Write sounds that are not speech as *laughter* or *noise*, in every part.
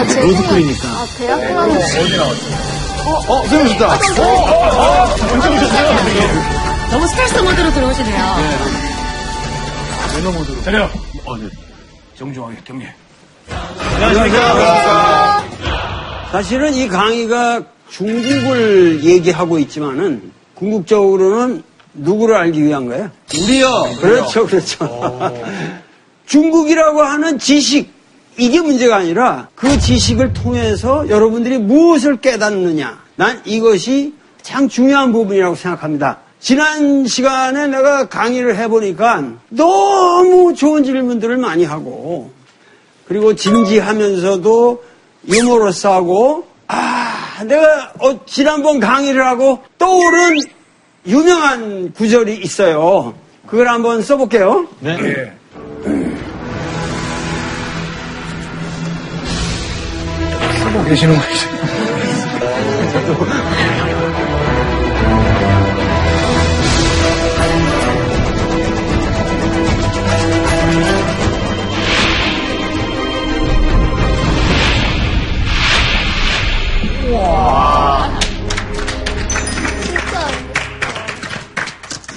아, 제 로드클이니까. 아, 대학교 가면 어디 나왔어요? 어, 세영 좋다. 너무 스트레스 모드로 들어오시네요. 매너 모드로. 차려. 어, 네. 정중하게 경례. 사실은 이 강의가 중국을 얘기하고 있지만은 궁극적으로는 누구를 알기 위한 거예요? 우리요. 그렇죠, 그렇죠. *laughs* 중국이라고 하는 지식, 이게 문제가 아니라 그 지식을 통해서 여러분들이 무엇을 깨닫느냐. 난 이것이 가장 중요한 부분이라고 생각합니다. 지난 시간에 내가 강의를 해보니까 너무 좋은 질문들을 많이 하고 그리고 진지하면서도 유머러스하고 아 내가 어, 지난번 강의를 하고 떠오른 유명한 구절이 있어요. 그걸 한번 써볼게요. 예. 쓰고 계시는 거죠.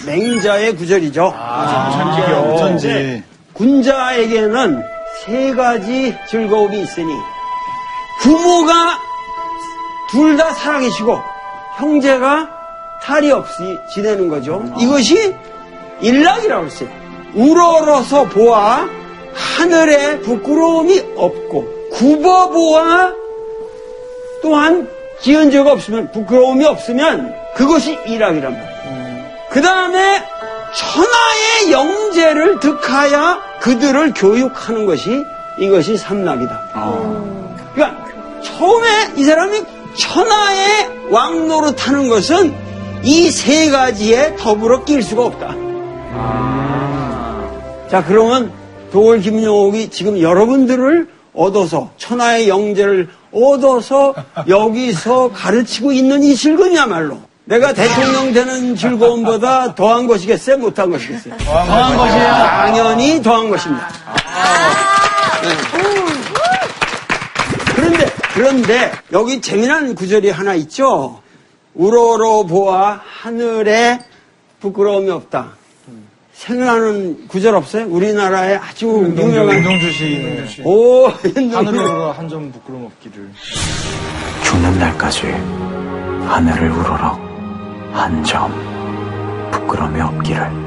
맹자의 구절이죠. 천지교. 천지. 군자에게는 세 가지 즐거움이 있으니 부모가 둘 다 살아계시고 형제가 탈이 없이 지내는 거죠. 이것이 일락이라고 했어요. 우러러서 보아 하늘에 부끄러움이 없고 굽어 보아 또한 지은 죄가 없으면 부끄러움이 없으면 그것이 일락이란 말이에요. 그 다음에 천하의 영재를 득하여 그들을 교육하는 것이 이것이 삼락이다. 그러니까 처음에 이 사람이 천하의 왕 노릇하는 것은 이 세 가지에 더불어 낄 수가 없다. 자 그러면 도월 김용옥이 지금 여러분들을 얻어서 천하의 영재를 얻어서 여기서 가르치고 있는 이 즐거움이야말로 내가 대통령 되는 즐거움보다 더한 것이겠어요? 못한 것이겠어요? 더한 것이야. 당연히 더한 것입니다. 네. 그런데, 여기 재미난 구절이 하나 있죠? 우러러 보아 하늘에 부끄러움이 없다. 생각나는 구절 없어요? 우리나라의 아주 유명한. 윤동주 씨. 오. 하늘으로 한 점 부끄럼 없기를. 죽는 날까지 하늘을 우러러 한 점 부끄러움이 없기를.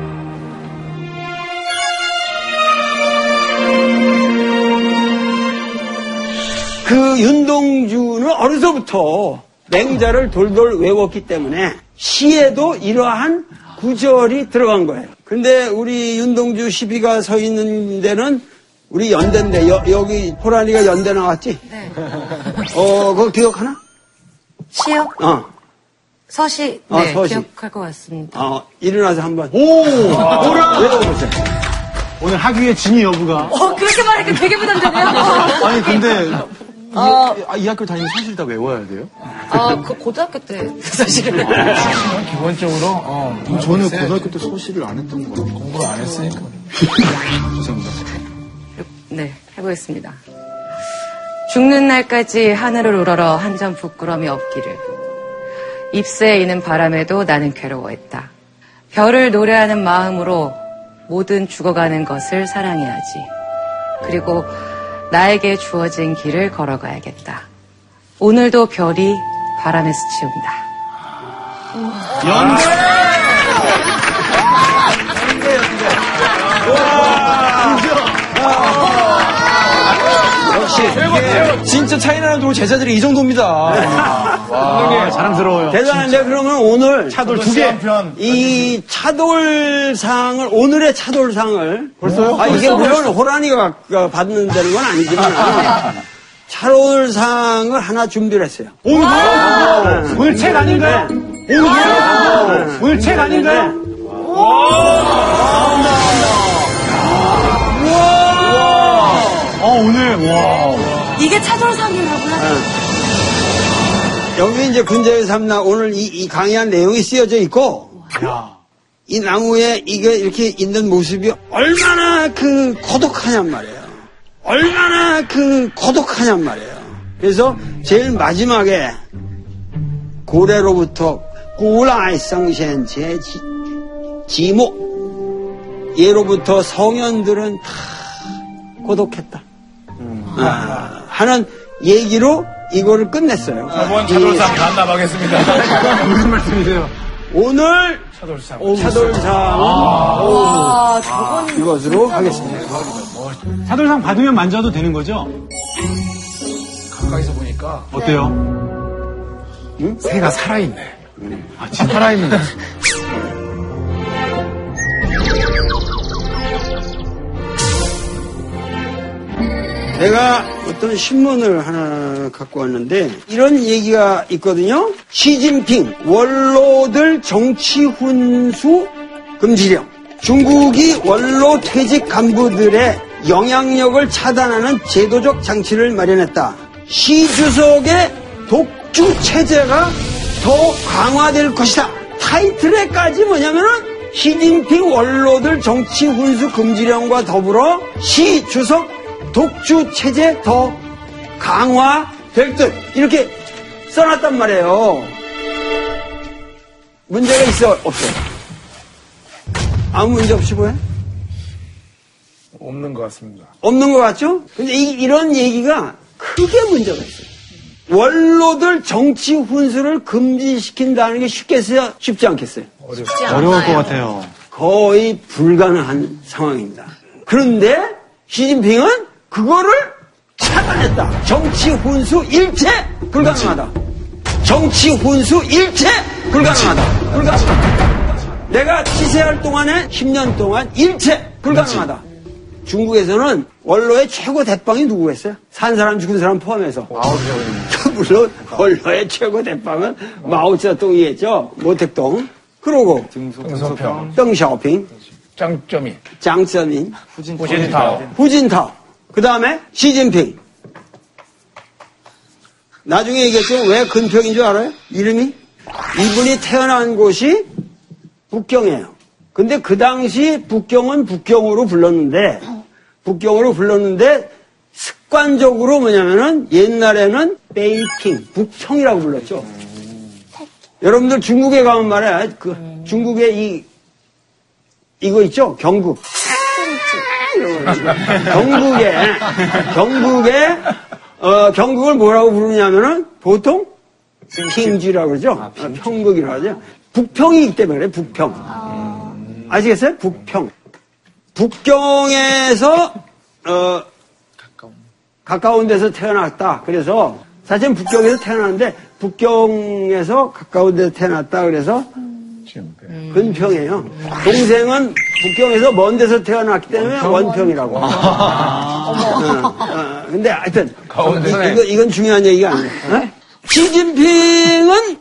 그 윤동주는 어려서부터 맹자를 돌돌 외웠기 때문에 시에도 이러한 구절이 들어간 거예요. 근데 우리 윤동주 시비가 서 있는 데는 우리 연대인데 여, 여기 호란이가 연대 나왔지? 네. 어, 그거 기억하나? 시요? 어, 서시. 아, 네, 서시. 기억할 것 같습니다. 어, 일어나서 한번 오! 외워보세요. 오늘 학위의 진위 여부가. 어, 그렇게 말하니까 되게 부담되네요. 아니, 근데. 이, 어. 아, 이 학교 다니면 사실 다 외워야 돼요? 아, 그 고등학교 때 사실은. *laughs* 기본적으로, 어. 저는 고등학교 때 소시를 안 했던 거 같아요. 공부를 안 했으니까. *laughs* 죄송합니다. 네, 해보겠습니다. 죽는 날까지 하늘을 우러러 한 점 부끄러움이 없기를. 입새에 이는 바람에도 나는 괴로워했다. 별을 노래하는 마음으로 모든 죽어가는 것을 사랑해야지. 그리고 나에게 주어진 길을 걸어가야겠다. 오늘도 별이 바람에 스치운다. 역시. 이게 진짜 차이나는 도로 제자들이 이 정도입니다. 네, 자랑스러워요. 대단한데 그러면 오늘 차돌 두 개. 한편. 이 차돌상을 오늘의 차돌상을 벌써요? 아 이게 물론 호란이가 받는 되는 건 아니지만 차돌상을 하나 준비를 했어요. 오늘 뭐야? 오늘 책 아닌가요? 오늘 뭐야? 오늘 책 아닌가요? 어, 오늘, 와. 이게 차돌상이라고요? 여기 이제 군자의 삼나 오늘 이, 이 강의한 내용이 쓰여져 있고 야. 이 나무에 이게 이렇게 있는 모습이 얼마나 그 고독하냔 말이에요. 얼마나 그 고독하냔 말이에요. 그래서 제일 마지막에 고래로부터 꾸라이성센체 지모 예로부터 성현들은 다 고독했다. 아, 하는 얘기로 이거를 끝냈어요. 저번 차돌상 반납하겠습니다. 무슨 말씀이세요? 오늘 차돌상. 차돌상은 아, 저건 이것으로 하겠습니다. 차돌상 받으면 만져도 되는 거죠? 가까이서 보니까 어때요? 새가 살아있네. 아, 진짜 살아있는 거. *laughs* 내가 어떤 신문을 하나 갖고 왔는데 이런 얘기가 있거든요. 시진핑 원로들 정치 훈수 금지령. 중국이 원로 퇴직 간부들의 영향력을 차단하는 제도적 장치를 마련했다. 시 주석의 독주 체제가 더 강화될 것이다. 타이틀에까지 뭐냐면은 시진핑 원로들 정치 훈수 금지령과 더불어 시 주석 독주 체제 더 강화될 듯 이렇게 써놨단 말이에요. 문제가 있어 없어? 아무 문제 없이 보여? 없는 것 같습니다. 없는 것 같죠? 근데 이, 런 얘기가 크게 문제가 있어요. 원로들 정치 훈수를 금지시킨다는 게 쉽겠어요? 쉽지 않겠어요? 어려울 것 같아요. 거의 불가능한 상황입니다. 그런데 시진핑은 그거를 차단했다. 정치 훈수 일체 불가능하다. 정치 훈수 일체 불가능하다. 불가능하다. 내가 취재할 동안에 10년 동안 일체 불가능하다. 중국에서는 원로의 최고 대빵이 누구겠어요? 산 사람 죽은 사람 포함해서. *laughs* 물론 원로의 최고 대빵은 마오쩌둥이겠죠. 모택동. 그러고 등소평, 덩샤오핑, 짱점이, 장쩌민, 후진타오. 후진타오. 그 다음에 시진핑. 나중에 얘기했죠. 왜 근평인 줄 알아요? 이름이? 이분이 태어난 곳이 북경이에요. 근데 그 당시 북경은 북경으로 불렀는데, 북경으로 불렀는데, 습관적으로 뭐냐면은 옛날에는 베이킹, 북평이라고 불렀죠. 여러분들 중국에 가면 말이야. 그 중국에 이, 이거 있죠? 경국. 경북에 경북에 어, 경북을 뭐라고 부르냐면은 보통 킹지라고 그러죠. 어, 평극이라고 하죠. 북평이기 때문에 그래, 북평. 아시겠어요? 북평. 북경에서 어, 가까운 데서 태어났다. 그래서 사실 북경에서 태어났는데 북경에서 가까운 데서 태어났다. 그래서. 근평이에요. 동생은 북경에서 먼 데서 태어났기 때문에 원평이라고. 어, 어, 근데 하여튼 가운데. 이, 거, 이건 중요한 얘기가 아니에요. 어? 시진핑은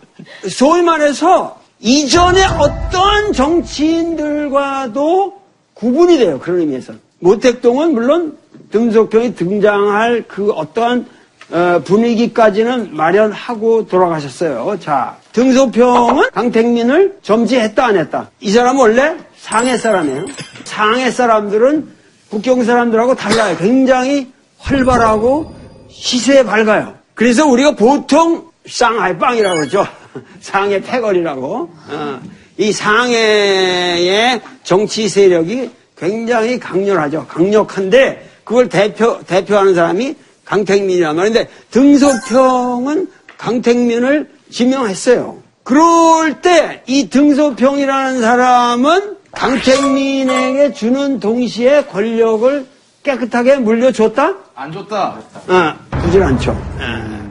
소위 말해서 이전에 어떤 정치인들과도 구분이 돼요. 그런 의미에서. 모택동은 물론 등소평이 등장할 그 어떠한 어, 분위기까지는 마련하고 돌아가셨어요. 자, 등소평은 강택민을 점지했다 안 했다. 이 사람은 원래 상해 사람이에요. 상해 사람들은 북경 사람들하고 달라요. 굉장히 활발하고 시세에 밝아요. 그래서 우리가 보통 쌍하이 빵이라고 그러죠. *laughs* 상해 패거리라고. 어, 이 상해의 정치 세력이 굉장히 강렬하죠. 강력한데 그걸 대표, 대표하는 사람이 강택민이란 말인데 등소평은 강택민을 지명했어요. 그럴 때 이 등소평이라는 사람은 강택민에게 주는 동시에 권력을 깨끗하게 물려줬다? 안 좋다. 어, 주질 않죠. 어.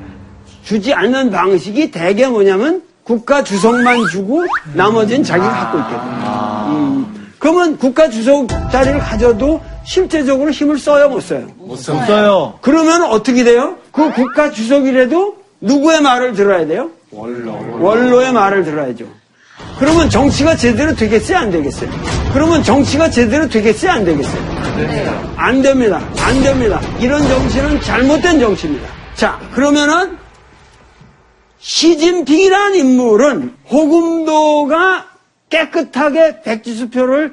주지 않는 방식이 대개 뭐냐면 국가 주석만 주고 나머지는 자기가 갖고 있거든. 음. 그러면 국가 주석 자리를 가져도 실제적으로 힘을 써요, 못 써요? 못 써요. 그러면 어떻게 돼요? 그 국가 주석이라도 누구의 말을 들어야 돼요? 원로. 의 말을 들어야죠. 그러면 정치가 제대로 되겠어요? 안 되겠어요? 그러면 정치가 제대로 되겠어요? 안 되겠어요? 안 됩니다. 안 됩니다. 이런 정치는 잘못된 정치입니다. 자, 그러면은 시진핑이라는 인물은 호금도가 깨끗하게 백지수표를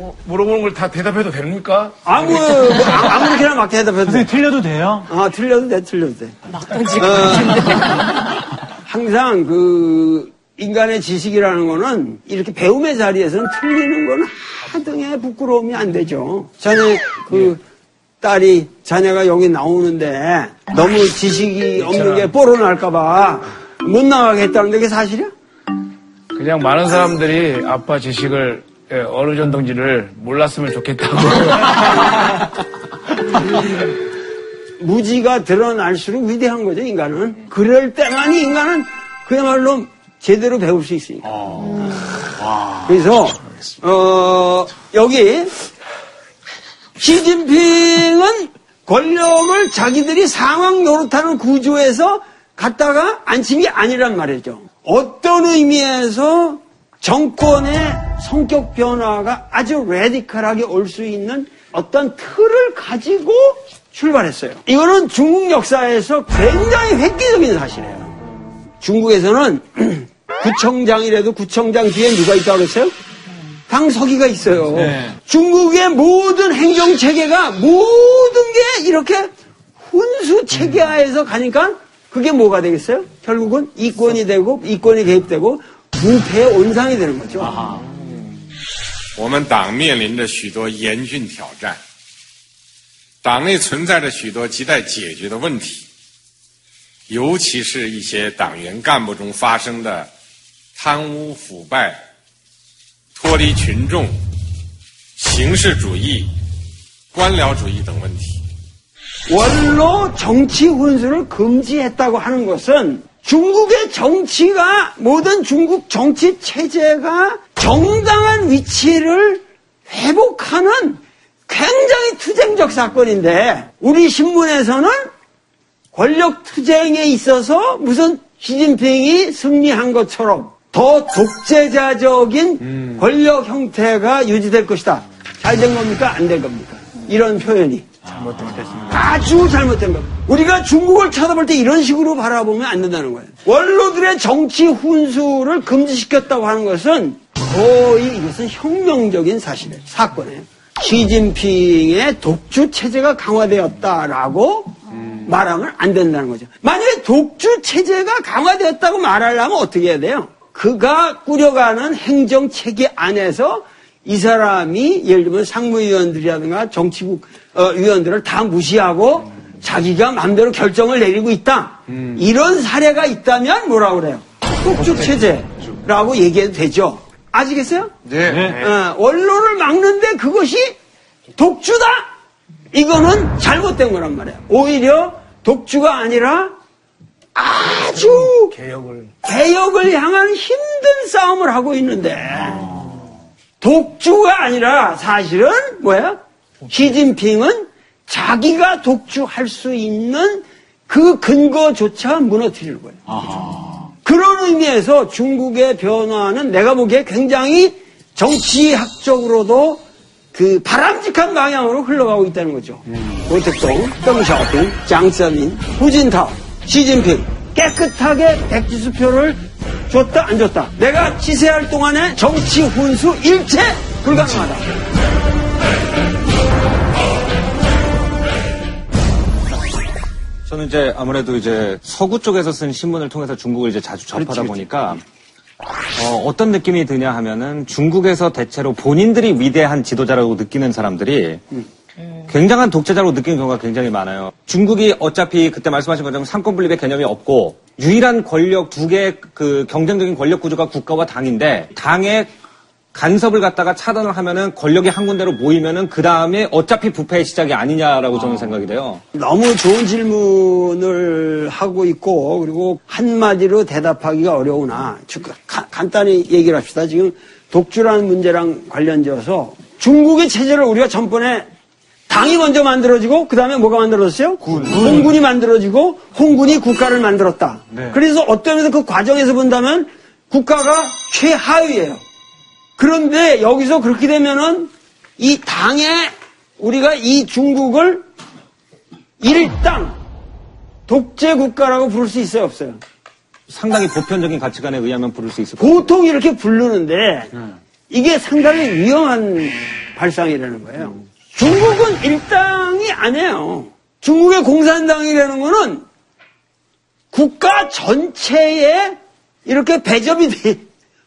물어보는 걸 다 대답해도 됩니까? 아무, 뭐, 아- 아무렇게나 막 대답해도 돼. 선생님 틀려도 돼요? 아, 틀려도 돼, 틀려도 돼. 막 던지고. 항상 그 인간의 지식이라는 거는 이렇게 배움의 자리에서는 틀리는 건 하등의 부끄러움이 안 되죠. 자네 그 딸이 자네가 여기 나오는데 너무 지식이 없는 게 뽀로 날까봐 못 나가겠다는데 그게 사실이야? 그냥 많은 사람들이 아빠 지식을 예, 어느 정도인지를 몰랐으면 좋겠다고. *laughs* 무지가 드러날수록 위대한 거죠, 인간은. 그럴 때만이 인간은 그야말로 제대로 배울 수 있으니까. 그래서, 어, 여기, 시진핑은 권력을 자기들이 상황 노릇하는 구조에서 갖다가 앉힌 게 아니란 말이죠. 어떤 의미에서 정권의 성격 변화가 아주 레디컬하게 올 수 있는 어떤 틀을 가지고 출발했어요. 이거는 중국 역사에서 굉장히 획기적인 사실이에요. 중국에서는 *clears throat* 구청장이라도 구청장 뒤에 누가 있다고 그랬어요? 당서기가 있어요. 중국의 모든 행정 체계가 모든 게 이렇게 훈수 체계화해서 가니까 그게 뭐가 되겠어요? 결국은 이권이 되고 이권이 개입되고 부패의 온상이 되는 거죠. 我们党面临着许多严峻挑战，党内存在着许多亟待解决的问题，尤其是一些党员干部中发生的贪污腐败、脱离群众、形式主义、官僚主义等问题。 원로 정치 혼수를 금지했다고 하는 것은 중국의 정치가 모든 중국 정치 체제가 정당한 위치를 회복하는 굉장히 투쟁적 사건인데 우리 신문에서는 권력 투쟁에 있어서 무슨 시진핑이 승리한 것처럼 더 독재자적인 권력 형태가 유지될 것이다. 잘 된 겁니까? 안된 겁니까? 이런 표현이. 아주 잘못된 겁니다. 우리가 중국을 쳐다볼 때 이런 식으로 바라보면 안 된다는 거예요. 원로들의 정치 훈수를 금지시켰다고 하는 것은 거의 이것은 혁명적인 사실이에요. 사건이에요. 시진핑의 독주 체제가 강화되었다라고 말하면 안 된다는 거죠. 만약에 독주 체제가 강화되었다고 말하려면 어떻게 해야 돼요? 그가 꾸려가는 행정 체계 안에서 이 사람이 예를 들면 상무위원들이라든가 정치국 어, 위원들을 다 무시하고 자기가 마음대로 결정을 내리고 있다. 이런 사례가 있다면 뭐라고 그래요? 독주 체제라고 얘기해도 되죠. 아시겠어요? 네. 어, 원로를 막는데 그것이 독주다? 이거는 잘못된 거란 말이에요. 오히려 독주가 아니라 아주 개혁을. 개혁을 향한 힘든 싸움을 하고 있는데 독주가 아니라 사실은 뭐야? 시진핑은 자기가 독주할 수 있는 그 근거조차 무너뜨리는 거예요. 그런 의미에서 중국의 변화는 내가 보기에 굉장히 정치학적으로도 그 바람직한 방향으로 흘러가고 있다는 거죠. 고택동, 덩샤오핑, 장서민, 후진타오, 시진핑 깨끗하게 백지수표를 줬다 안 줬다. 내가 치세할 동안에 정치 훈수 일체 불가능하다. 저는 이제 아무래도 이제 서구 쪽에서 쓴 신문을 통해서 중국을 이제 자주 접하다 보니까 어, 떤 느낌이 드냐 하면은 중국에서 대체로 본인들이 위대한 지도자라고 느끼는 사람들이 굉장한 독재자로 느끼는 경우가 굉장히 많아요. 중국이 어차피 그때 말씀하신 것처럼 상권 분립의 개념이 없고 유일한 권력 두 개의 그 경쟁적인 권력 구조가 국가와 당인데 당의 간섭을 갖다가 차단을 하면은 권력이 한 군데로 모이면은 그 다음에 어차피 부패의 시작이 아니냐라고 저는 생각이 돼요. 너무 좋은 질문을 하고 있고 그리고 한마디로 대답하기가 어려우나 가- 간단히 얘기를 합시다. 지금 독주라는 문제랑 관련지어서 중국의 체제를 우리가 전번에 당이 먼저 만들어지고 그 다음에 뭐가 만들어졌어요? 홍군이 만들어지고 홍군이 국가를 만들었다. 그래서 어떤 면에서 그 과정에서 본다면 국가가 최하위예요. 그런데 여기서 그렇게 되면은 이 당에 우리가 이 중국을 일당 독재 국가라고 부를 수 있어요, 없어요? 상당히 보편적인 가치관에 의하면 부를 수 있을 것. 보통 이렇게 부르는데 이게 상당히 위험한 발상이라는 거예요. 중국은 일당이 아니에요. 중국의 공산당이라는 거는 국가 전체에 이렇게 배접이 돼,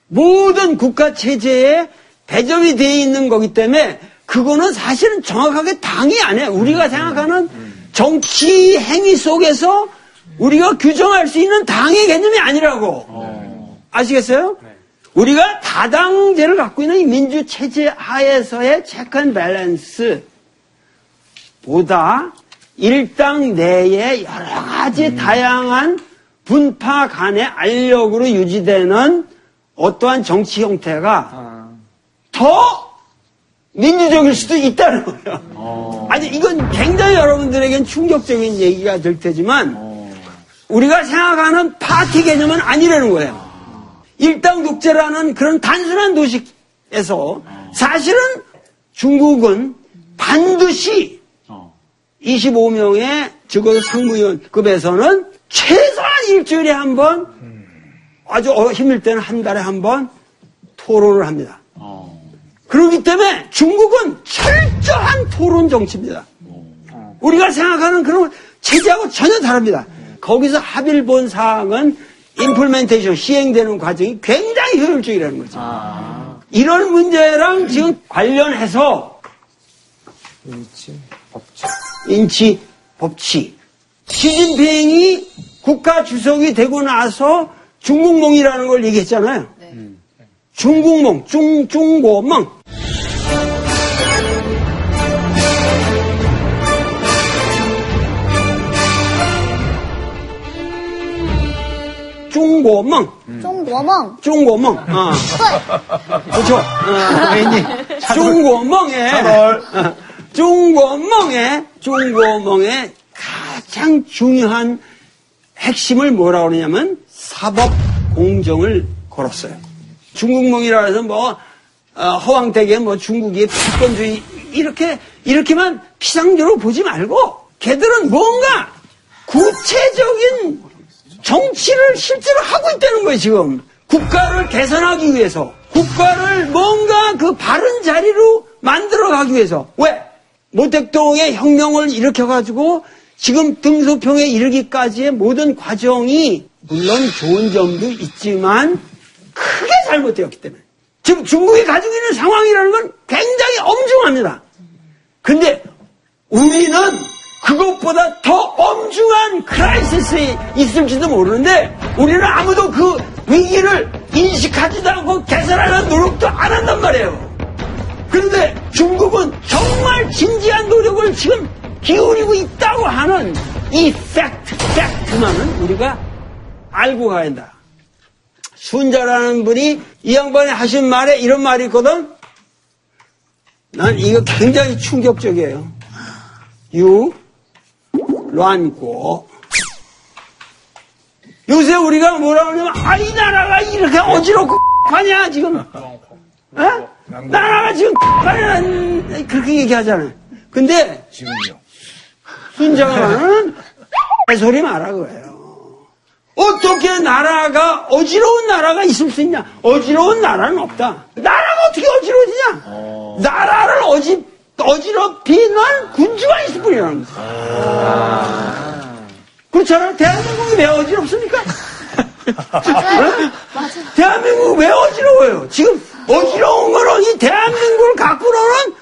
모든 국가 체제에 배접이 돼 있는 거기 때문에 그거는 사실은 정확하게 당이 아니에요. 우리가 생각하는 정치 행위 속에서 우리가 규정할 수 있는 당의 개념이 아니라고. 아시겠어요? 우리가 다당제를 갖고 있는 이 민주 체제 하에서의 체크앤 밸런스 보다 일당 내에 여러 가지 다양한 분파 간의 알력으로 유지되는 어떠한 정치 형태가 더 민주적일 수도 있다는 거예요. 아니, 이건 굉장히 여러분들에겐 충격적인 얘기가 될 테지만 우리가 생각하는 파티 개념은 아니라는 거예요. 일당 독재라는 그런 단순한 도식에서 사실은 중국은 반드시 25명의 적어도 상무위원급에서는 최소한 일주일에 한 번, 아주 어, 힘들 때는 한 달에 한 번 토론을 합니다. 그렇기 때문에 중국은 철저한 토론 정치입니다. 우리가 생각하는 그런 체제하고 전혀 다릅니다. 거기서 합의를 본 사항은 임플멘테이션, 시행되는 과정이 굉장히 효율적이라는 거죠. 이런 문제랑 지금 관련해서 인치, 법치. 시진핑이 국가 주석이 되고 나서 중국몽이라는 걸 얘기했잖아요. 중국몽, 중, 중国梦. 중국梦, 中国梦， 중국梦. 어. 对， 그렇죠. 어, 중국梦의 어, 중국梦의 중국梦의 가장 중요한 핵심을 뭐라고 그러냐면 사법 공정을 걸었어요. 중국몽이라 해서 뭐 어, 허황되게 뭐 중국이 패권주의 이렇게 이렇게만 피상적으로 보지 말고 걔들은 뭔가 구체적인 정치를 실제로 하고 있다는 거예요, 지금. 국가를 개선하기 위해서. 국가를 뭔가 그 바른 자리로 만들어 가기 위해서. 왜? 모택동의 혁명을 일으켜가지고 지금 등소평에 이르기까지의 모든 과정이 물론 좋은 점도 있지만 크게 잘못되었기 때문에. 지금 중국이 가지고 있는 상황이라는 건 굉장히 엄중합니다. 근데 우리는 그것보다 더 엄중한 크라이시스에 있을지도 모르는데 우리는 아무도 그 위기를 인식하지도 않고 개선하는 노력도 안 한단 말이에요. 그런데 중국은 정말 진지한 노력을 지금 기울이고 있다고 하는 이 팩트, 팩트만은 우리가 알고 가야 한다. 순자라는 분이 이 양반이 하신 말에 이런 말이 있거든? 난 이거 굉장히 충격적이에요. 유, 란고. 요새 우리가 뭐라 그러냐면, 아, 이 나라가 이렇게 어지럽고 하냐, 지금. 어? 나라가 지금 하냐, 그렇게 얘기하잖아요. 근데, 지금요. 순자가는 소리 마라 그래요. 어떻게 나라가 어지러운 나라가 있을 수 있냐? 어지러운 나라는 없다. 나라가 어떻게 어지러워지냐? 나라를 어지 어지럽히는 군주가 있을 뿐이라는 거죠. 그렇잖아요. 대한민국이 왜 어지럽습니까? 맞아요. 맞아요. 대한민국 왜 어지러워요? 지금 어지러운 거는 이 대한민국을 갖고 노는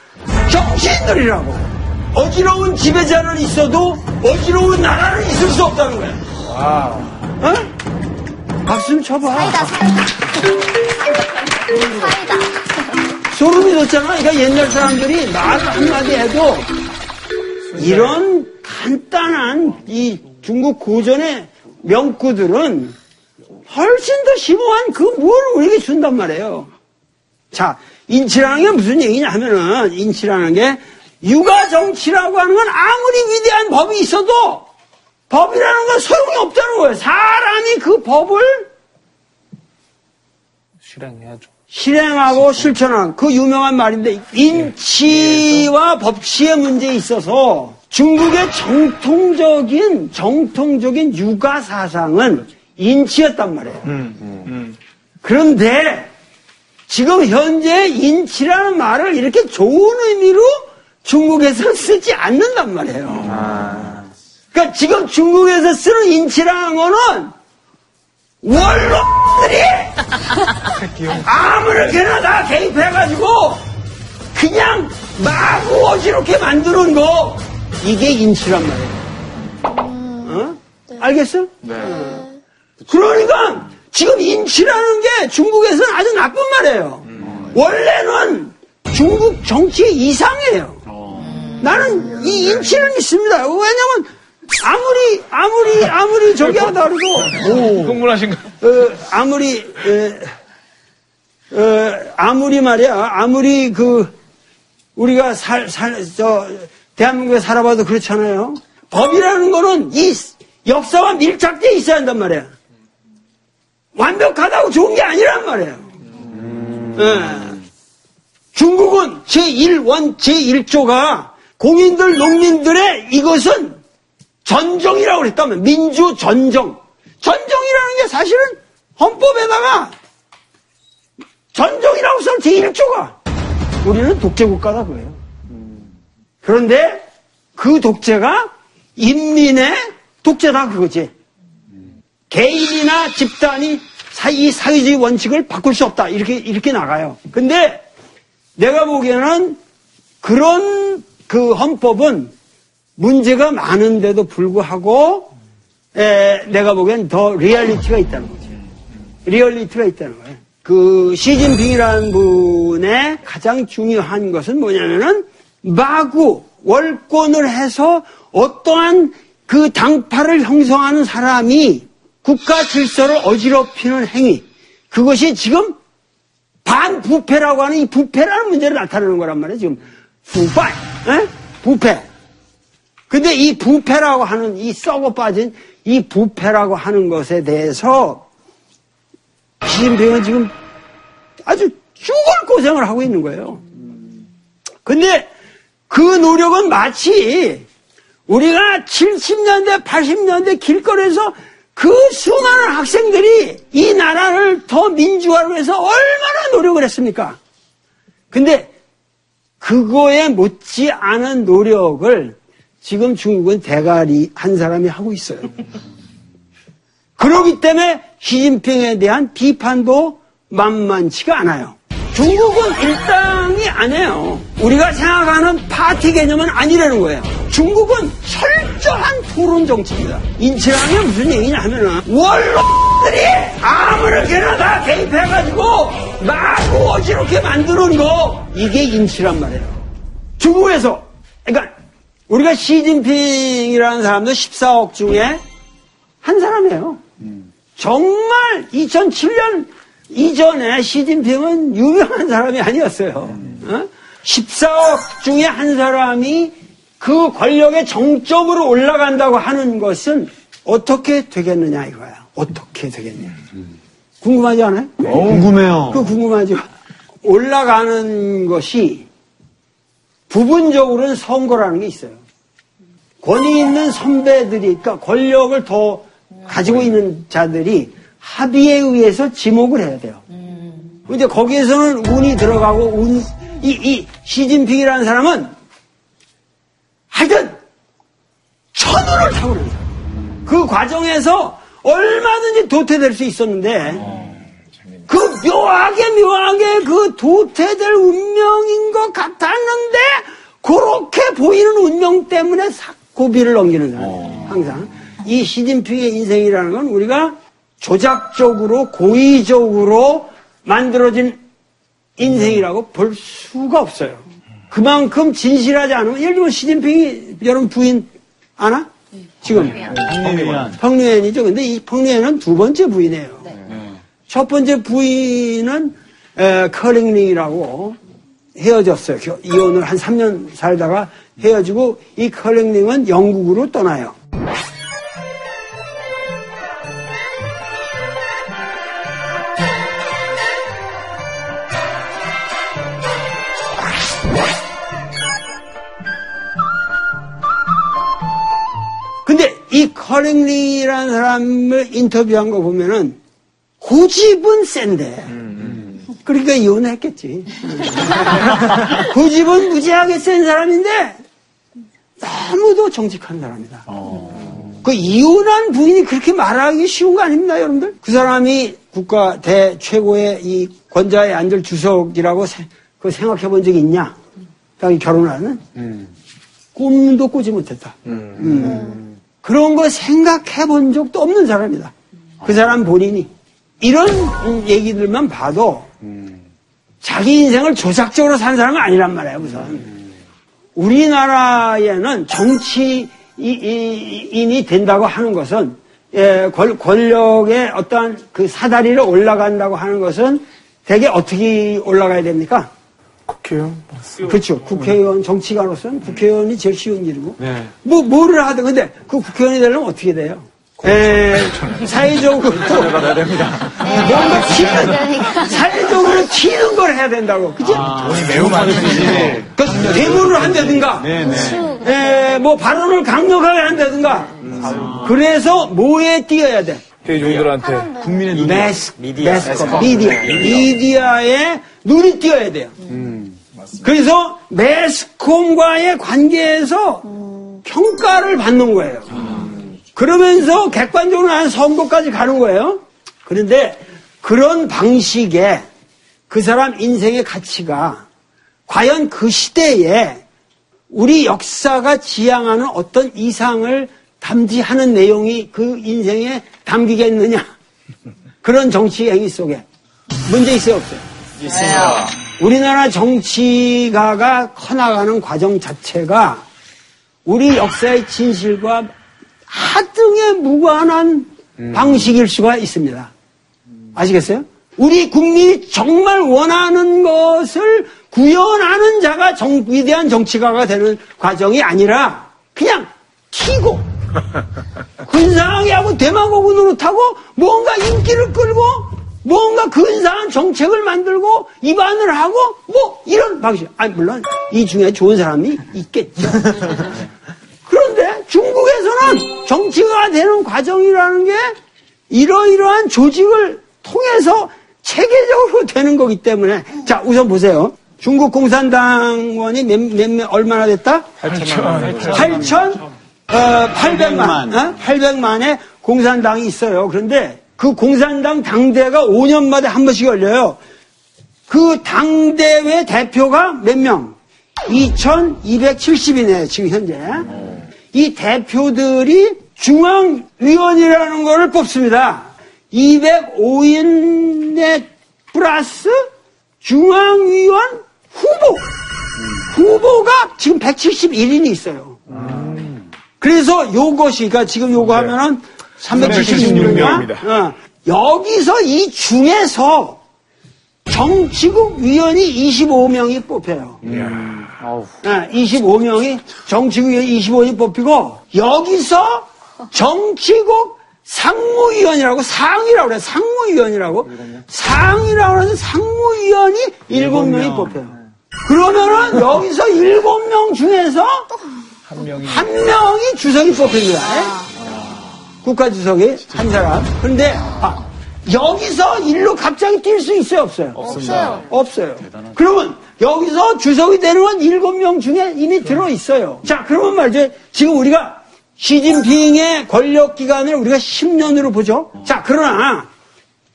정치인들이라고. 어지러운 지배자는 있어도 어지러운 나라는 있을 수 없다는 거야. 어? 박수 좀 쳐봐. 사이다, 사이다. 사이다. 소름이 돋잖아. 그러니까 옛날 사람들이 말 한마디 해도 이런 간단한 이 중국 고전의 명구들은 훨씬 더 심오한 그 뭘 우리에게 준단 말이에요. 자, 인치라는 게 무슨 얘기냐 하면은 인치라는 게 유가 정치라고 하는 건 아무리 위대한 법이 있어도 법이라는 건 소용이 없다는 거예요. 사람이 그 법을 실행해야죠. 실행하고 실천하는 그 유명한 말인데 인치와 법치의 문제에 있어서 중국의 정통적인 정통적인 유가 사상은 인치였단 말이에요. 그런데 지금 현재 인치라는 말을 이렇게 좋은 의미로 중국에서 쓰지 않는단 말이에요. 그러니까 지금 중국에서 쓰는 인치라는 거는 원로들이 아무렇게나 다 개입해가지고 그냥 마구 어지럽게 만드는 거 이게 인치란 말이에요. 어? 알겠어? 네. 그러니까 지금 인치라는 게 중국에서는 아주 나쁜 말이에요. 원래는 중국 정치의 이상이에요. 나는 이 인치를 믿습니다. 왜냐면 아무리 아무리 아무리 저기 하다 그래도 흥분하신가? 어, 아무리 에, 어, 아무리 말이야 아무리 그 우리가 살 살 저 대한민국에 살아봐도 그렇잖아요. 법이라는 거는 이 역사와 밀착돼 있어야 한단 말이야. 완벽하다고 좋은 게 아니란 말이에요. 예. 중국은 제1원, 제1조가 공인들, 농민들의 이것은 전정이라고 그랬다면, 민주 전정. 전정이라는 게 사실은 헌법에다가 전정이라고 써 제1조가. 우리는 독재국가다 그거예요. 그런데 그 독재가 인민의 독재다 그거지. 개인이나 집단이 이 사회주의 원칙을 바꿀 수 없다. 이렇게, 이렇게 나가요. 근데 내가 보기에는 그런 그 헌법은 문제가 많은데도 불구하고 에, 내가 보기엔 더 리얼리티가 있다는 거죠. 리얼리티가 있다는 거예요. 그 시진핑이라는 분의 가장 중요한 것은 뭐냐면은 마구 월권을 해서 어떠한 그 당파를 형성하는 사람이 국가 질서를 어지럽히는 행위. 그것이 지금 반부패라고 하는 이 부패라는 문제를 나타내는 거란 말이에요. 지금 부패, 에? 부패. 근데 이 부패라고 하는 이 썩어 빠진 이 부패라고 하는 것에 대해서 시진핑은 지금 아주 죽을 고생을 하고 있는 거예요. 근데 그 노력은 마치 우리가 70년대, 80년대 길거리에서 그 수많은 학생들이 이 나라를 더 민주화를 위해서 얼마나 노력을 했습니까? 근데 그거에 못지 않은 노력을 지금 중국은 대가리 한 사람이 하고 있어요. 그러기 때문에 시진핑에 대한 비판도 만만치가 않아요. 중국은 일당이 아니에요. 우리가 생각하는 파티 개념은 아니라는 거예요. 중국은 철저한 토론 정치입니다. 인치라는 게 무슨 얘기냐 하면은 원로들이 아무렇게나 다 개입해가지고 마구 어지럽게 만드는 거 이게 인치란 말이에요. 중국에서 그러니까 우리가 시진핑이라는 사람도 14억 중에 한 사람이에요. 정말 2007년 이전에 시진핑은 유명한 사람이 아니었어요. 어? 14억 중에 한 사람이 그 권력의 정점으로 올라간다고 하는 것은 어떻게 되겠느냐 이거야. 어떻게 되겠냐. 궁금하지 않아요? 궁금해요. 그 궁금하죠. 올라가는 것이 부분적으로는 선거라는 게 있어요. 권위 있는 선배들이, 그러니까 권력을 더 가지고 있는 자들이 합의에 의해서 지목을 해야 돼요. 근데 거기에서는 운이 들어가고 운, 이, 이 시진핑이라는 사람은 하여튼 천운을 타고 그래요. 그 과정에서 얼마든지 도태될 수 있었는데 그 묘하게 묘하게 그 도태될 운명인 것 같았는데 그렇게 보이는 운명 때문에 사- 고비를 넘기는 거예요. 항상 이 시진핑의 인생이라는 건 우리가 조작적으로 고의적으로 만들어진 인생이라고 볼 수가 없어요. 그만큼 진실하지 않으면 예를 들면 시진핑이 여러분 부인 아나? 지금. 펑류엔이죠. 근데 이 펑류엔은 두 번째 부인이에요. 첫 번째 부인은 에, 커링링이라고 헤어졌어요. 이혼을 한 3년 살다가 헤어지고 이 커링링은 영국으로 떠나요. 근데 이 커링리라는 사람을 인터뷰한 거 보면은 고집은 센데 음. 그러니까 이혼했겠지. 고집은 *laughs* 무지하게 센 사람인데 너무도 정직한 사람이다. 그 이혼한 부인이 그렇게 말하기 쉬운 거 아닙니다, 여러분들? 그 사람이 국가 대 최고의 이 권좌에 앉을 주석이라고 세- 그 생각해 본 적이 있냐? 당연히 결혼하는? 꿈도 꾸지 못했다. 음. 그런 거 생각해 본 적도 없는 사람이다. 그 사람 본인이. 이런 음, 얘기들만 봐도 자기 인생을 조작적으로 산 사람은 아니란 말이에요, 우선. 우리나라에는 정치인이 된다고 하는 것은 예, 권- 권력의 어떠한 그 사다리를 올라간다고 하는 것은 대개 어떻게 올라가야 됩니까? 국회의원. 그렇죠. 국회의원, 정치가로서는 국회의원이 제일 쉬운 일이고. 네. 뭐, 뭐를 하든, 근데 그 국회의원이 되려면 어떻게 돼요? 에, 사회적으로. 뭔가 튀는, 사회적으로 튀는 걸 해야 된다고. 그죠? 매우 많으시지. 그 대모를 한다든가. 네네. 에, 뭐 발언을 강력하게 한다든가. 그래서 뭐에 뛰어야 돼? 대중들한테 국민의 눈. 매스, 매스컴, 미디어. 미디어에 눈이 띄어야 돼요. 그래서 매스컴과의 관계에서 평가를 받는 거예요. 그러면서 객관적으로 한 선거까지 가는 거예요. 그런데 그런 방식의 그 사람 인생의 가치가 과연 그 시대에 우리 역사가 지향하는 어떤 이상을 담지하는 내용이 그 인생에 담기겠느냐. *laughs* 그런 정치 행위 속에 문제 있어요, 없어요? 있습니다. 우리나라 정치가가 커나가는 과정 자체가 우리 역사의 진실과 하등에 무관한 방식일 수가 있습니다. 아시겠어요? 우리 국민이 정말 원하는 것을 구현하는 자가 정- 위대한 정치가가 되는 과정이 아니라 그냥 튀고 *laughs* 근사하게 하고 대마고구 노릇하고 뭔가 인기를 끌고 뭔가 근사한 정책을 만들고 입안을 하고 뭐 이런 방식. 아니 물론 이 중에 좋은 사람이 있겠죠. *laughs* 중국에서는 정치가 되는 과정이라는 게 이러이러한 조직을 통해서 체계적으로 되는 거기 때문에 자 우선 보세요. 중국 공산당원이 몇, 몇, 몇 얼마나 됐다? 8천 어, 800만, 어? 800만의 공산당이 있어요. 그런데 그 공산당 당대가 5년마다 한 번씩 열려요. 그 당대회 대표가 몇 명? 2,270이네요, 지금 현재. 이 대표들이 중앙위원이라는 거를 뽑습니다. 205인의 플러스 중앙위원 후보. 후보가 지금 171인이 있어요. 그래서 요것이, 그러니까 지금 요거 하면은 376명. 376명입니다. 어, 여기서 이 중에서 정치국 위원이 25명이 뽑혀요. 어, 25명이 정치국 위원 25명이 뽑히고 여기서 정치국 상무위원이라고 상이라고 그래 상무위원이라고 상이라고 해서 상무위원이 7명이 뽑혀요. 그러면은 여기서 7명 중에서 한 명이 한 명이 주석이 뽑힙니다. 예? 국가 주석이 한 사람. 그런데 아, 여기서 일로 갑자기 뛸 수 있어요, 없어요? 없어요. 없어요. 그러면 여기서 주석이 되는 건 일곱 명 중에 이미 들어 있어요. 자, 그러면 말이죠. 지금 우리가 시진핑의 권력 기간을 우리가 10년으로 보죠. 자, 그러나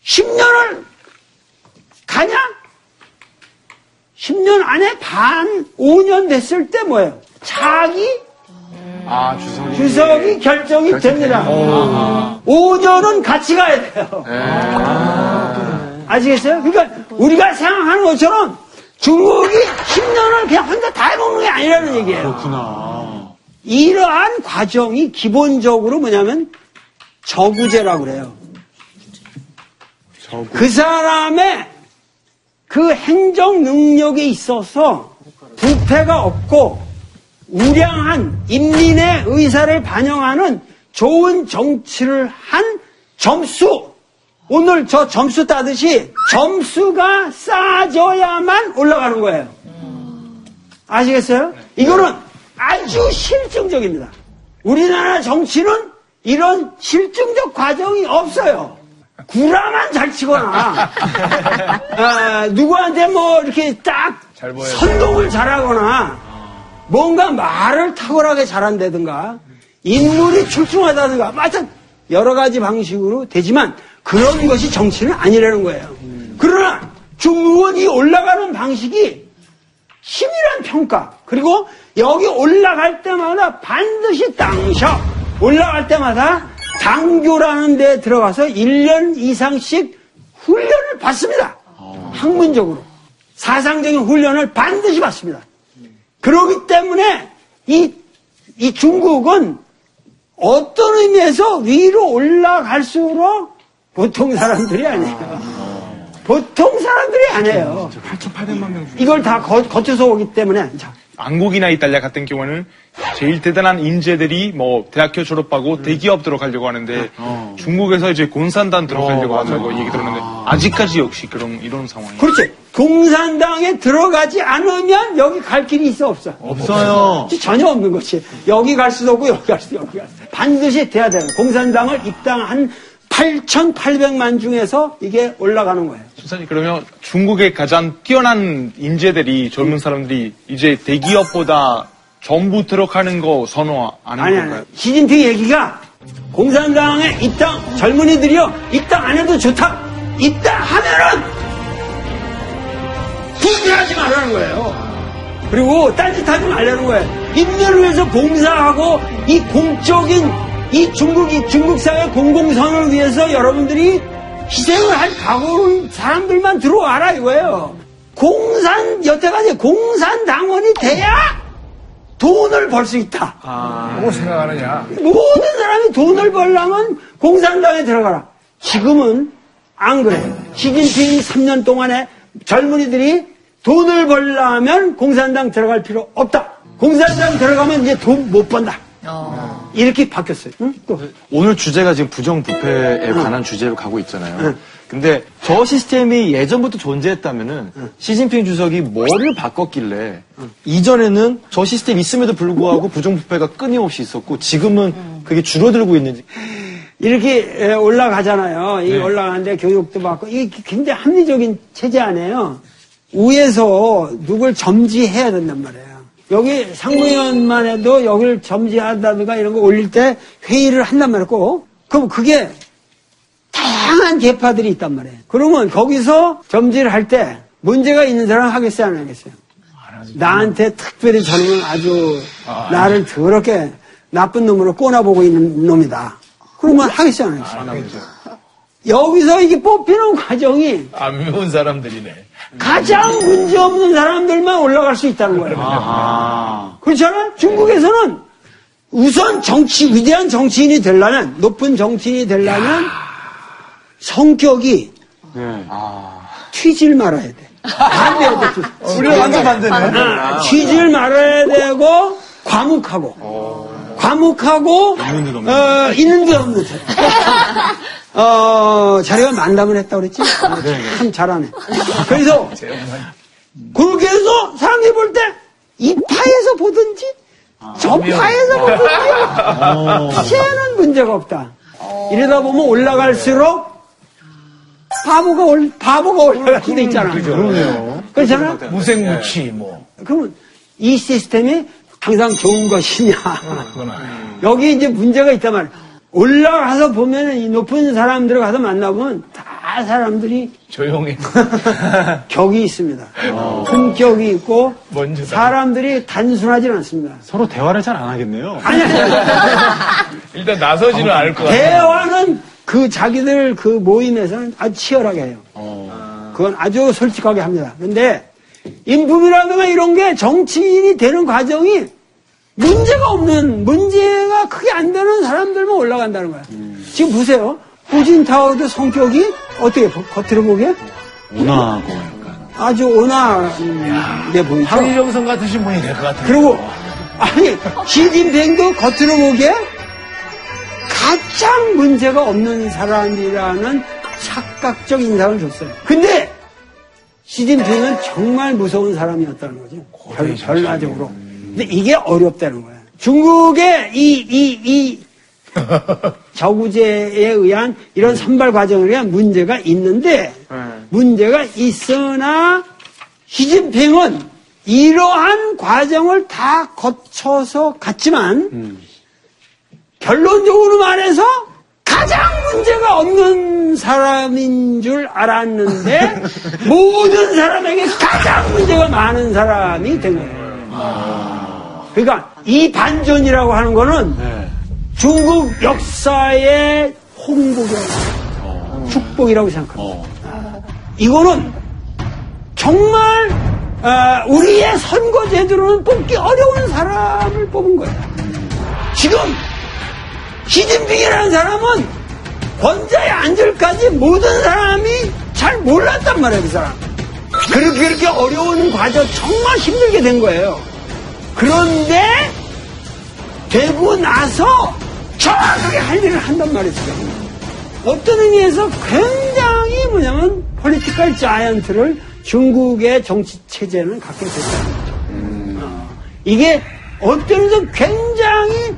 10년을 가냐? 10년 안에 반, 5년 됐을 때 뭐예요? 차기 아, 주석이. 주석이 결정이 됩니다. 5년은 같이 가야 돼요. 아 시겠어요? 그러니까 우리가 생각하는 것처럼 중국이 10년을 그냥 혼자 다 해먹는 게 아니라는 얘기예요. 그렇구나. 이러한 과정이 기본적으로 뭐냐면 저구제라고 그래요. 그 사람의 그 행정 능력에 있어서 부패가 없고 우량한 인민의 의사를 반영하는 좋은 정치를 한 점수. 오늘 저 점수 따듯이 점수가 쌓아져야만 올라가는 거예요. 아시겠어요? 이거는 아주 실증적입니다. 우리나라 정치는 이런 실증적 과정이 없어요. 구라만 잘 치거나, *laughs* 아, 누구한테 뭐 이렇게 딱 잘. 선동을 잘하거나, 뭔가 말을 탁월하게 잘한다든가, 인물이 출중하다든가, 하여튼 여러 가지 방식으로 되지만 그런 것이 정치는 아니라는 거예요. 그러나 중국은 이 올라가는 방식이 치밀한 평가. 그리고 여기 올라갈 때마다 반드시 당셔. 올라갈 때마다 당교라는 데 들어가서 1년 이상씩 훈련을 받습니다. 학문적으로. 사상적인 훈련을 반드시 받습니다. 그렇기 때문에 이, 이 중국은 어떤 의미에서 위로 올라갈수록 보통 사람들이 아니에요. 보통 사람들이 아니에요. 8,800만 명. 이걸 다 거, 거쳐서 오기 때문에 자, 한국이나 이탈리아 같은 경우는 제일 대단한 인재들이 뭐 대학교 졸업하고 대기업 들어가려고 하는데 중국에서 이제 공산당 들어가려고 한다고 얘기 들었는데 아직까지 역시 그런 이런 상황이에요. 그렇지. 공산당에 들어가지 않으면 여기 갈 길이 있어 없어? 없어요. 전혀 없는 것이 여기 갈 수도 없고 여기 갈 수도 없고 여기 갈 수도 없고. 반드시 돼야 되는 공산당을 입당한 8,800만 중에서 이게 올라가는 거예요. 수사님 그러면 중국의 가장 뛰어난 인재들이 젊은 사람들이 이제 대기업보다 전부 들어가는 거 선호 안 아니, 하는 아니, 건가요? 시진핑 얘기가 공산당에 입당, 젊은이들이요, 입당 안 해도 좋다. 입당하면은 분별하지 말라는 거예요. 그리고 딴짓하지 말라는 거예요. 인면을 위해서 봉사하고 이 공적인 이 중국이 중국 사회 공공선을 위해서 여러분들이 희생을 할 각오를 사람들만 들어와라 이거예요. 공산 여태까지 공산 당원이 돼야 돈을 벌 수 있다. 뭐 생각하느냐? 모든 사람이 돈을 벌려면 공산당에 들어가라. 지금은 안 그래요. 시진핑이 3년 동안에 젊은이들이 돈을 벌려면 공산당 들어갈 필요 없다. 공산당 들어가면 이제 돈 못 번다. 이렇게 바뀌었어요. 응? 또. 오늘 주제가 지금 부정부패에 관한 주제로 가고 있잖아요. 근데 저 시스템이 예전부터 존재했다면은 시진핑 주석이 뭐를 바꿨길래 이전에는 저 시스템 있음에도 불구하고 부정부패가 끊임없이 있었고 지금은 그게 줄어들고 있는지 이렇게 에, 올라가잖아요. 이 올라가는데 교육도 받고 이게 굉장히 합리적인 체제 아니에요. 위에서 누굴 점지해야 된단 말이에요. 여기 상무위원만 해도 여기를 점지한다든가 이런 거 올릴 때 회의를 한단 말이에요. 꼭. 그럼 그게 다양한 계파들이 있단 말이에요. 그러면 거기서 점지를 할 때 문제가 있는 사람 하겠어요, 안 하겠어요? 나한테 특별히 저는 아주 나를 더럽게 나쁜 놈으로 꼬나보고 있는 놈이다. 그러면 하겠어요, 안 하겠어요? 여기서 이게 뽑히는 과정이 안 배운 사람들이네. 가장 문제 없는 사람들만 올라갈 수 있다는 거예요. 그렇잖아요? 중국에서는 우선 정치, 위대한 정치인이 되려면, 높은 정치인이 되려면 성격이 튀질 말아야 돼. 반대야 돼. 우리가 완전 반대네. 아, 튀질 말아야 되고, 과묵하고. 과묵하고, 어, 있는 데 없는 사람. *laughs* 어, 자기가 만담을 했다고 그랬지? *laughs* 참 잘하네. 그래서, 그렇게 해서 사람들이 볼 때, 이 파에서 보든지, 저 파에서 보든지, 쟤는 문제가 없다. 이러다 보면 올라갈수록, 바보가 올, 바보가 올라갈 수도 있잖아. 그러네요. 그렇잖아? 무생무치, 뭐. 그러면 이 시스템이 항상 좋은 것이냐. 아니에요. 여기 이제 문제가 있단 말이야. 올라가서 보면은 이 높은 사람들 가서 만나보면 다 사람들이 조용히. *laughs* 격이 있습니다. 품격이 있고 먼저 다- 사람들이 단순하지 않습니다. 서로 대화를 잘 안 하겠네요. 아니, 아니, 일단 나서지는 않을 것 같아요. 대화는 그 자기들 그 모임에서는 아주 치열하게 해요. 그건 아주 솔직하게 합니다. 근데 인품이라든가 이런 게 정치인이 되는 과정이 문제가 없는, 문제가 크게 안 되는 사람들만 올라간다는 거야. 지금 보세요. 후진타워도 성격이 어떻게, 보- 겉으로 보기에? 온화하고 약간. 아주 온화해 보이죠. 황희정선 같으신 분이 될 것 같아요. 그리고 아니 시진핑도 겉으로 보기에 가장 문제가 없는 사람이라는 착각적 인상을 줬어요. 근데 시진핑은 정말 무서운 사람이었다는 거죠. 결, 결과적으로. 근데 이게 어렵다는 거예요. 중국의 이, 이, 이 *laughs* 저구제에 의한 이런 선발 과정에 의한 문제가 있는데 문제가 있으나 시진핑은 이러한 과정을 다 거쳐서 갔지만 결론적으로 말해서 가장 문제가 없는 사람인 줄 알았는데 *laughs* 모든 사람에게 가장 문제가 많은 사람이 된 거예요. 그러니까 이 반전이라고 하는 거는 중국 역사의 홍복이라고 축복이라고 생각합니다. 이거는 정말 아, 우리의 선거 제도로는 뽑기 어려운 사람을 뽑은 거예요. 지금 시진핑이라는 사람은 권좌에 앉을까지 모든 사람이 잘 몰랐단 말이에요, 그 사람. 그렇게 그렇게 어려운 과정 정말 힘들게 된 거예요. 그런데 되고 나서 정확하게 할 일을 한단 말이죠. 어떤 의미에서 굉장히 뭐냐면 political giant를 중국의 정치 체제는 갖게 됐다는 거죠. 어, 이게 어떤 의미에서 굉장히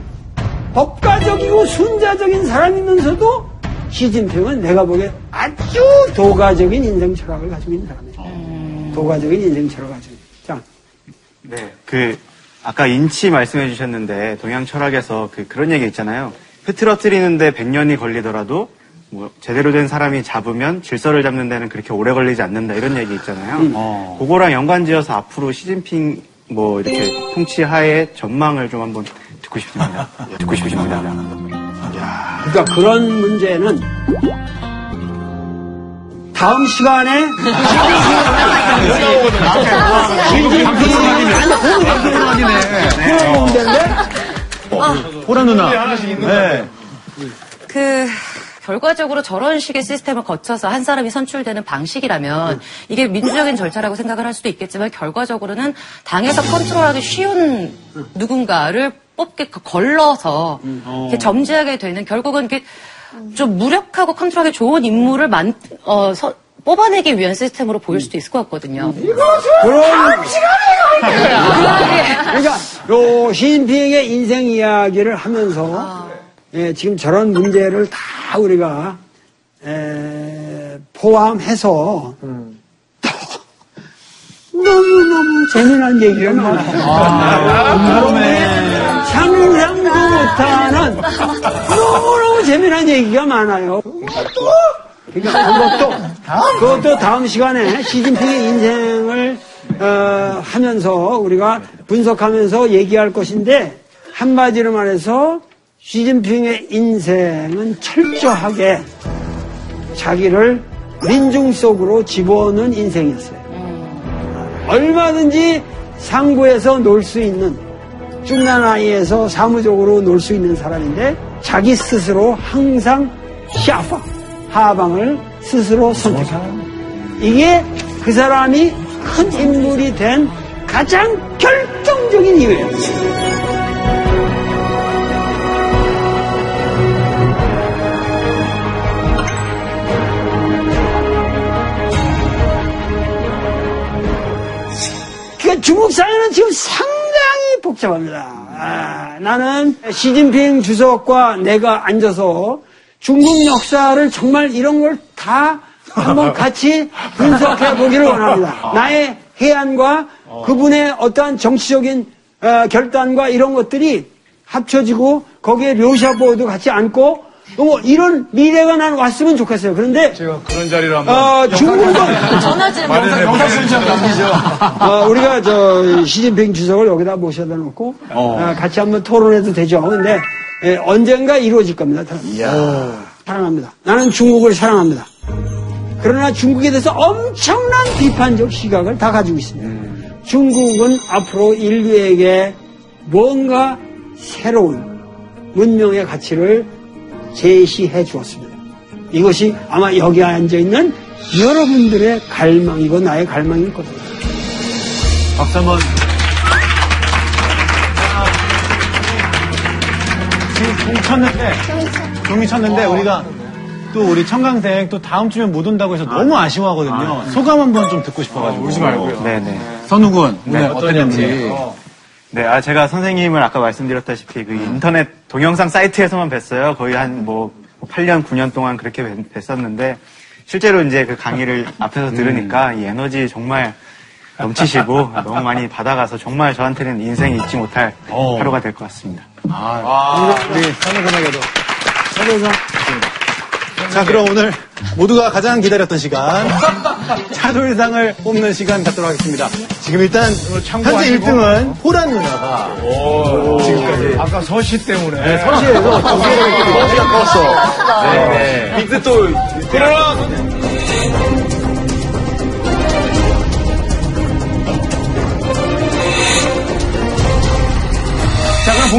법가적이고 순자적인 사람이면서도 시진핑은 내가 보기에 아주 도가적인 인생 철학을 가지고 있는 사람이에요. 도가적인 인생 철학을 가지고 있는. 자, 네, 그 아까 인치 말씀해 주셨는데 동양 철학에서 그 그런 얘기 있잖아요. 흐트러뜨리는데 100년이 걸리더라도 뭐 제대로 된 사람이 잡으면 질서를 잡는 데는 그렇게 오래 걸리지 않는다 이런 얘기 있잖아요. 그거랑 연관지어서 앞으로 시진핑 뭐 이렇게 통치 하에 전망을 좀 한번 듣고 싶습니다. 예, *laughs* 듣고 싶습니다. 그러니까 그런 문제는 다음 시간에 호라 누나. 네. 그 결과적으로 저런 식의 시스템을 거쳐서 한 사람이 선출되는 방식이라면 이게 민주적인 절차라고 생각을 할 수도 있겠지만 결과적으로는 당에서 컨트롤하기 쉬운 누군가를 뽑게 걸러서 이렇게 점지하게 되는 결국은 이게 좀 무력하고 컨트롤하기 좋은 인물을 만, 어, 서- 뽑아내기 위한 시스템으로 보일 수도 있을 것 같거든요. 그런 그러니까 요 시진핑의 인생 이야기를 하면서 예, 지금 저런 문제를 다 우리가 에, 포함해서 또 너무너무 재미난 얘기가 많아요. 상상도 못하는 재미난 얘기가 많아요. 그러니까 그것도 그것도 다음 시간에 시진핑의 인생을 어, 하면서 우리가 분석하면서 얘기할 것인데 한마디로 말해서 시진핑의 인생은 철저하게 자기를 민중 속으로 집어넣은 인생이었어요. 얼마든지 상부에서 놀 수 있는 중난 아이에서 사무적으로 놀 수 있는 사람인데 자기 스스로 항상 샤파 하방을 스스로 선택합니다. 이게 그 사람이 큰 인물이 된 가장 결정적인 이유예요. 그러니까 중국 사회는 지금 상당히 복잡합니다. 아, 나는 시진핑 주석과 내가 앉아서 중국 역사를 정말 이런 걸 다 한번 *laughs* 같이 분석해 보기를 원합니다. 나의 해안과 그분의 어떠한 정치적인 어, 결단과 이런 것들이 합쳐지고 거기에 료샤보도 같이 앉고 뭐 이런 미래가 난 왔으면 좋겠어요. 그런데 제가 그런 한번. 어, 중국은 전화질 마련해 보겠습니다. 어, 우리가 저 시진핑 주석을 여기다 모셔다 놓고 어, 같이 한번 토론해도 되죠. 근데 예, 언젠가 이루어질 겁니다. 어, 사랑합니다. 나는 중국을 사랑합니다. 그러나 중국에 대해서 엄청난 비판적 시각을 다 가지고 있습니다. 중국은 앞으로 인류에게 뭔가 새로운 문명의 가치를 제시해 주었습니다. 이것이 아마 여기 앉아 있는 여러분들의 갈망이고 나의 갈망일 겁니다. 박수 한번. 지금 종 쳤는데, 종이 쳤는데, 우리가 또 우리 청강생 또 다음 주면 못 온다고 해서 너무 아쉬워하거든요. 소감 한번 좀 듣고 싶어가지고. 울지 말고요. 네네. 선우군, 네, 오늘 어떠냐지. 어. 네, 아, 제가 선생님을 아까 말씀드렸다시피 그 인터넷 동영상 사이트에서만 뵀어요. 거의 한 뭐 8년, 9년 동안 그렇게 뵀- 뵀었는데 실제로 이제 그 강의를 앞에서 들으니까 이 에너지 정말 넘치시고 *laughs* 너무 많이 받아가서 정말 저한테는 인생에 잊지 못할 하루가 될 것 같습니다. 아, 우리 선우군에게도. 선우군. 자, 그럼 오늘 모두가 가장 기다렸던 시간. 차돌상을 뽑는 시간 갖도록 하겠습니다. 지금 일단, 현재 참고하시고. 1등은 호란 누나가 지금까지. 아까 서시 때문에. 네, 서시에서 *laughs* 두 개를 때문에 서시가 컸어. 네, 네. 빅스 또 그럼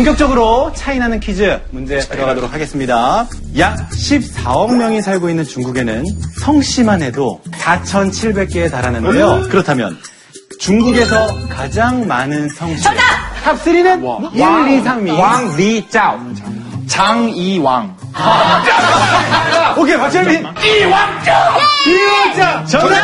본격적으로 차이나는 퀴즈 문제 들어가도록 하겠습니다. 약 14억 명이 살고 있는 중국에는 성씨만 해도 4,700개에 달하는데요. 그렇다면 중국에서 가장 많은 성씨. 탑3는 1, 2, 3위. 왕리 짜오 장이왕 오케이, 박철민. 이왕자! 이왕자! 정답!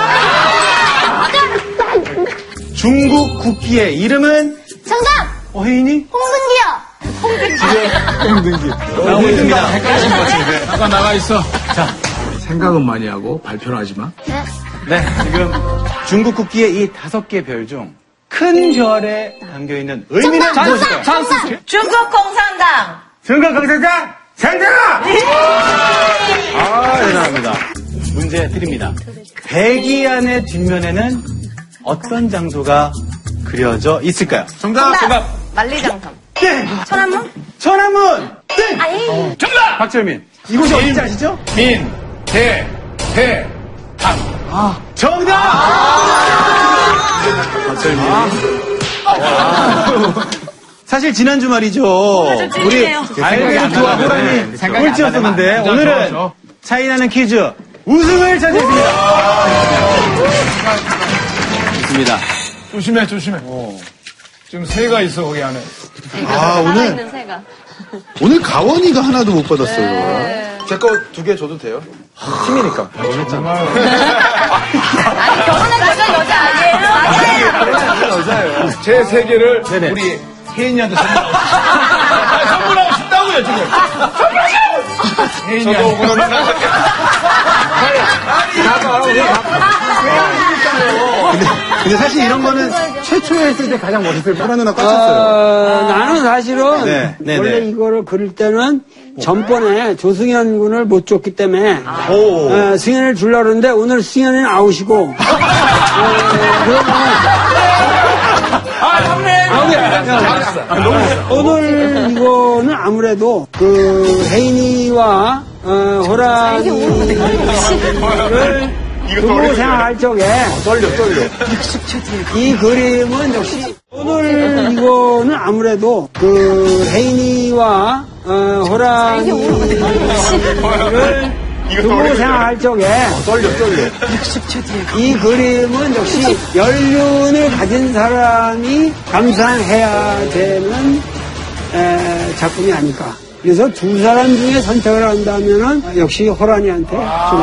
중국 국기의 이름은? 정답! 어, 혜인이? 홍근기요. 홍등기. 나오고 있습니다. 헷갈리신 것 같은데. 아까 나가 있어. 자, 생각은 많이 하고 발표는 하지 마. 네. 네, 지금 중국 국기의 이 다섯 개 별 중 큰 별에 담겨 있는 의미는 무엇일까요? 중국 공산당. 중국 공산당 정답! 아, 대단합니다. 문제 드립니다. 배기안의 뒷면에는 어떤 장소가 그려져 있을까요? 정답! 정답! 만리장성. 땡! 천안문? 천안문! 땡! 아니. 정답! 박철민. 이곳이 어딘지 아시죠? 민, 대, 대, 당. 아, 정답! 박철민. 사실 지난 주 말이죠. 좀 우리 찔리네요. 알베르트와 호랑이 생각이 안 꼴찌였었는데 나네. 오늘은 저, 차이나는 퀴즈 우승을 차지했습니다. 좋습니다. 조심해, 조심해. 지금 새가 있어, 거기 안에. 아, 오늘, 새가. 오늘 가원이가 하나도 못 받았어요. 제 거 두 개 줘도 돼요? 팀이니까 정말. *laughs* 아니, 결혼한 여자 여자 아니에요? 여자예요 제 세계를 네네. 우리 혜인이한테 선물하고 싶다. 아니, 선물하고 싶다고요, 지금. 선물하고! 혜인이한테. 근데, 근데 사실 이런 거는 최초에 했을 때 가장 멋있을 뻔 누나 꽂혔어요. 어, 나는 사실은 네, 네, 원래 네. 이거를 그릴 때는 전번에 조승현 군을 못 줬기 때문에 오. 어, 승현을 주려고 그러는데 오늘 승현이는 아웃이고 어. 오늘 이거는 아무래도 그 혜인이와 어, 호랑이를 두고 생각할 적에 떨려 떨려. 이 그림은 역시 오늘 이거는 아무래도 그 혜인이와 어, 호랑이를 두고 생각할 적에 떨려 떨려. 이 그림은 역시 연륜을 가진 사람이 감상해야 되는 에, 작품이 아닐까. 그래서 두 사람 중에 선택을 한다면 은 역시 호랑이한테 좀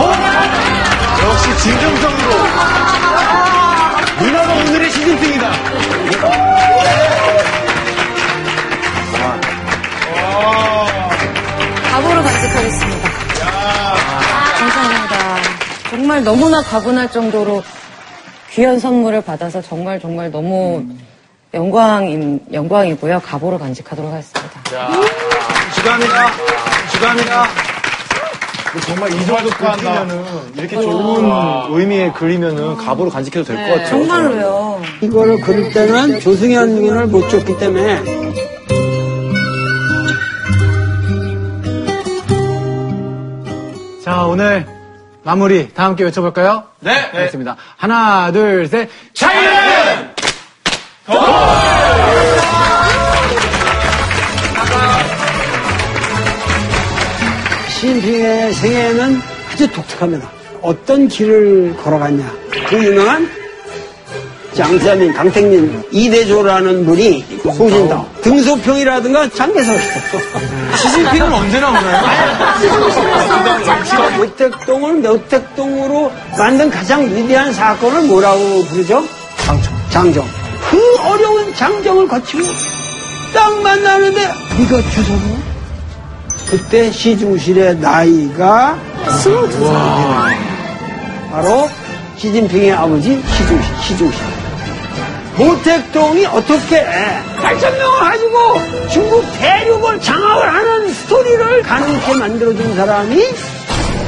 역시 진정성으로. 누나가 오늘의 시즌핑이다. 가보로 간직하겠습니다. 감사합니다. 정말 너무나 가분할 정도로 귀한 선물을 받아서 정말 정말 너무 영광인, 영광이고요. 가보로 간직하도록 하겠습니다. 주감이다 주감이다 정말 이 정도 그리면은 이렇게 좋은 의미의 그리면은 가보로 간직해도 될 것 같아요. 정말로요. 이거를 그릴 때는 조승현 군을 못 줬기 때문에 자, 오늘 마무리 다 함께 외쳐볼까요? 네. 알겠습니다. 하나, 둘, 셋. 차이는! 시진핑의 생애는 아주 독특합니다. 어떤 길을 걸어갔냐. 그 유명한 장사민, 강택민, 이대조라는 분이 소신다. 등소평이라든가 장개석. *laughs* 시진핑은 언제 나오나요? 모택동을 묘택동으로 만든 가장 위대한 사건을 뭐라고 부르죠? 장정. 장정. 그 어려운 장정을 거치고 딱 만나는데 네가 주소고 그때 시중실의 나이가 스물두 살 바로 시진핑의 아버지 시중실 시중실 모택동이 어떻게 8천명을 가지고 중국 대륙을 장악을 하는 스토리를 가능케 만들어준 사람이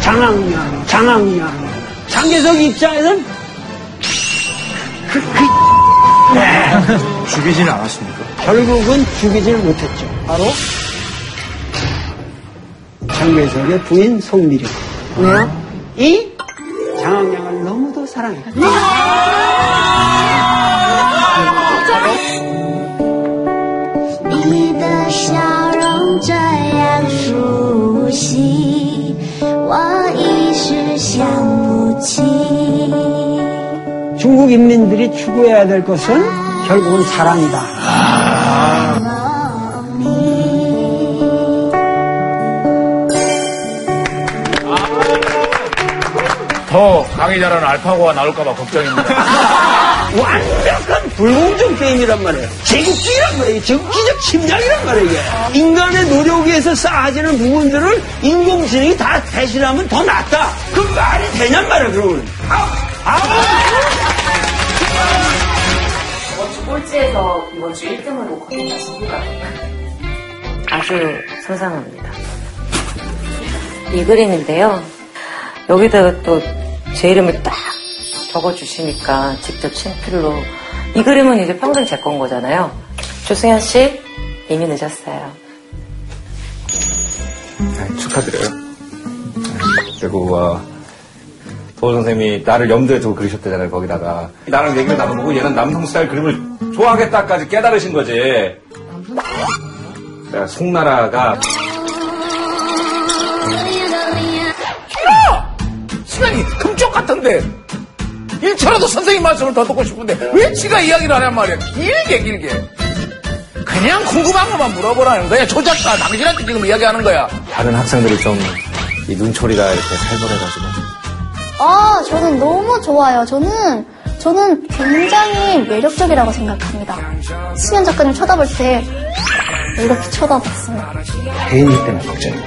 장학년, 장학년. 장개석 입장에서는 그, 그, 네. 죽이지는 않았습니까? 결국은 죽이질 못했죠. 바로 장례석의 부인 송미령. 왜요? 이 장학량을 너무도 사랑해. 네. 중국 인민들이 추구해야 될 것은 결국은 사랑이다. 더 강의 잘하는 알파고가 나올까봐 걱정입니다. *laughs* 완벽한 불공정 게임이란 말이에요. 제국주의란 말이에요. 제국주의적 침략이란 말이에요. 이게. 인간의 노력에서 쌓아지는 부분들을 인공지능이 다 대신하면 더 낫다. 그 말이 되냔 말이에요, 그러면. 이번 주 꼴찌에서 이번 주 1등을 놓거든요, 친구가. 아주 선상합니다. 이 그림인데요. 여기다가 또 제 이름을 딱 적어주시니까 직접 친필로. 이 그림은 이제 평생 제 건 거잖아요. 조승현 씨, 이미 늦었어요. 네, 축하드려요. 네, 그리고 어, 도호 선생님이 나를 염두에 두고 그리셨대잖아요. 거기다가 나랑 얘기를 나눠보고 얘는 남성 스타일 그림을 좋아하겠다까지 깨달으신 거지. 내가 송나라가 시간이 금 쪽 같은데 1초라도 선생님 말씀을 더 듣고 싶은데 왜 지가 이야기를 하냔 말이야 길게 길게 그냥 궁금한 것만 물어보라는 거야 조작가 당신한테 지금 이야기하는 거야 다른 학생들이 좀 이 눈초리가 이렇게 살벌해가지고 아, 저는 너무 좋아요. 저는, 저는 굉장히 매력적이라고 생각합니다. 수현 작가님 쳐다볼 때 이렇게 쳐다봤어요. 혜인이 때문에 걱정이야.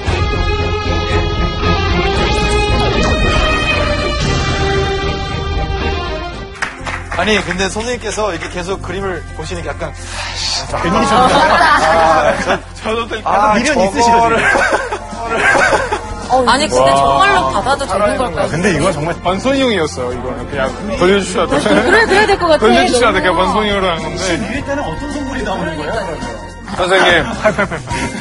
아니 근데 선생님께서 이렇게 계속 그림을 보시니까 약간 괜히 아, 좀 맞다. 저, 저도 좀 아, 미련 있으시죠 아니, 근데 정말로 받아도 되는 걸까요? 근데 이건 정말 반선형이었어요. 이거는 그냥 돌려주셔야 돼. 그래, 그래야 될 것 같아. 돌려주셔야 돼. 그냥 반선형으로 하는 건데. 밀 때는 어떤 선물이 나오는 거야? 선생님,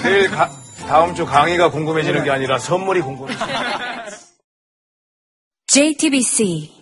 내일 가- 다음 주 강의가 궁금해지는 게 아니라 선물이 궁금해. *laughs* JTBC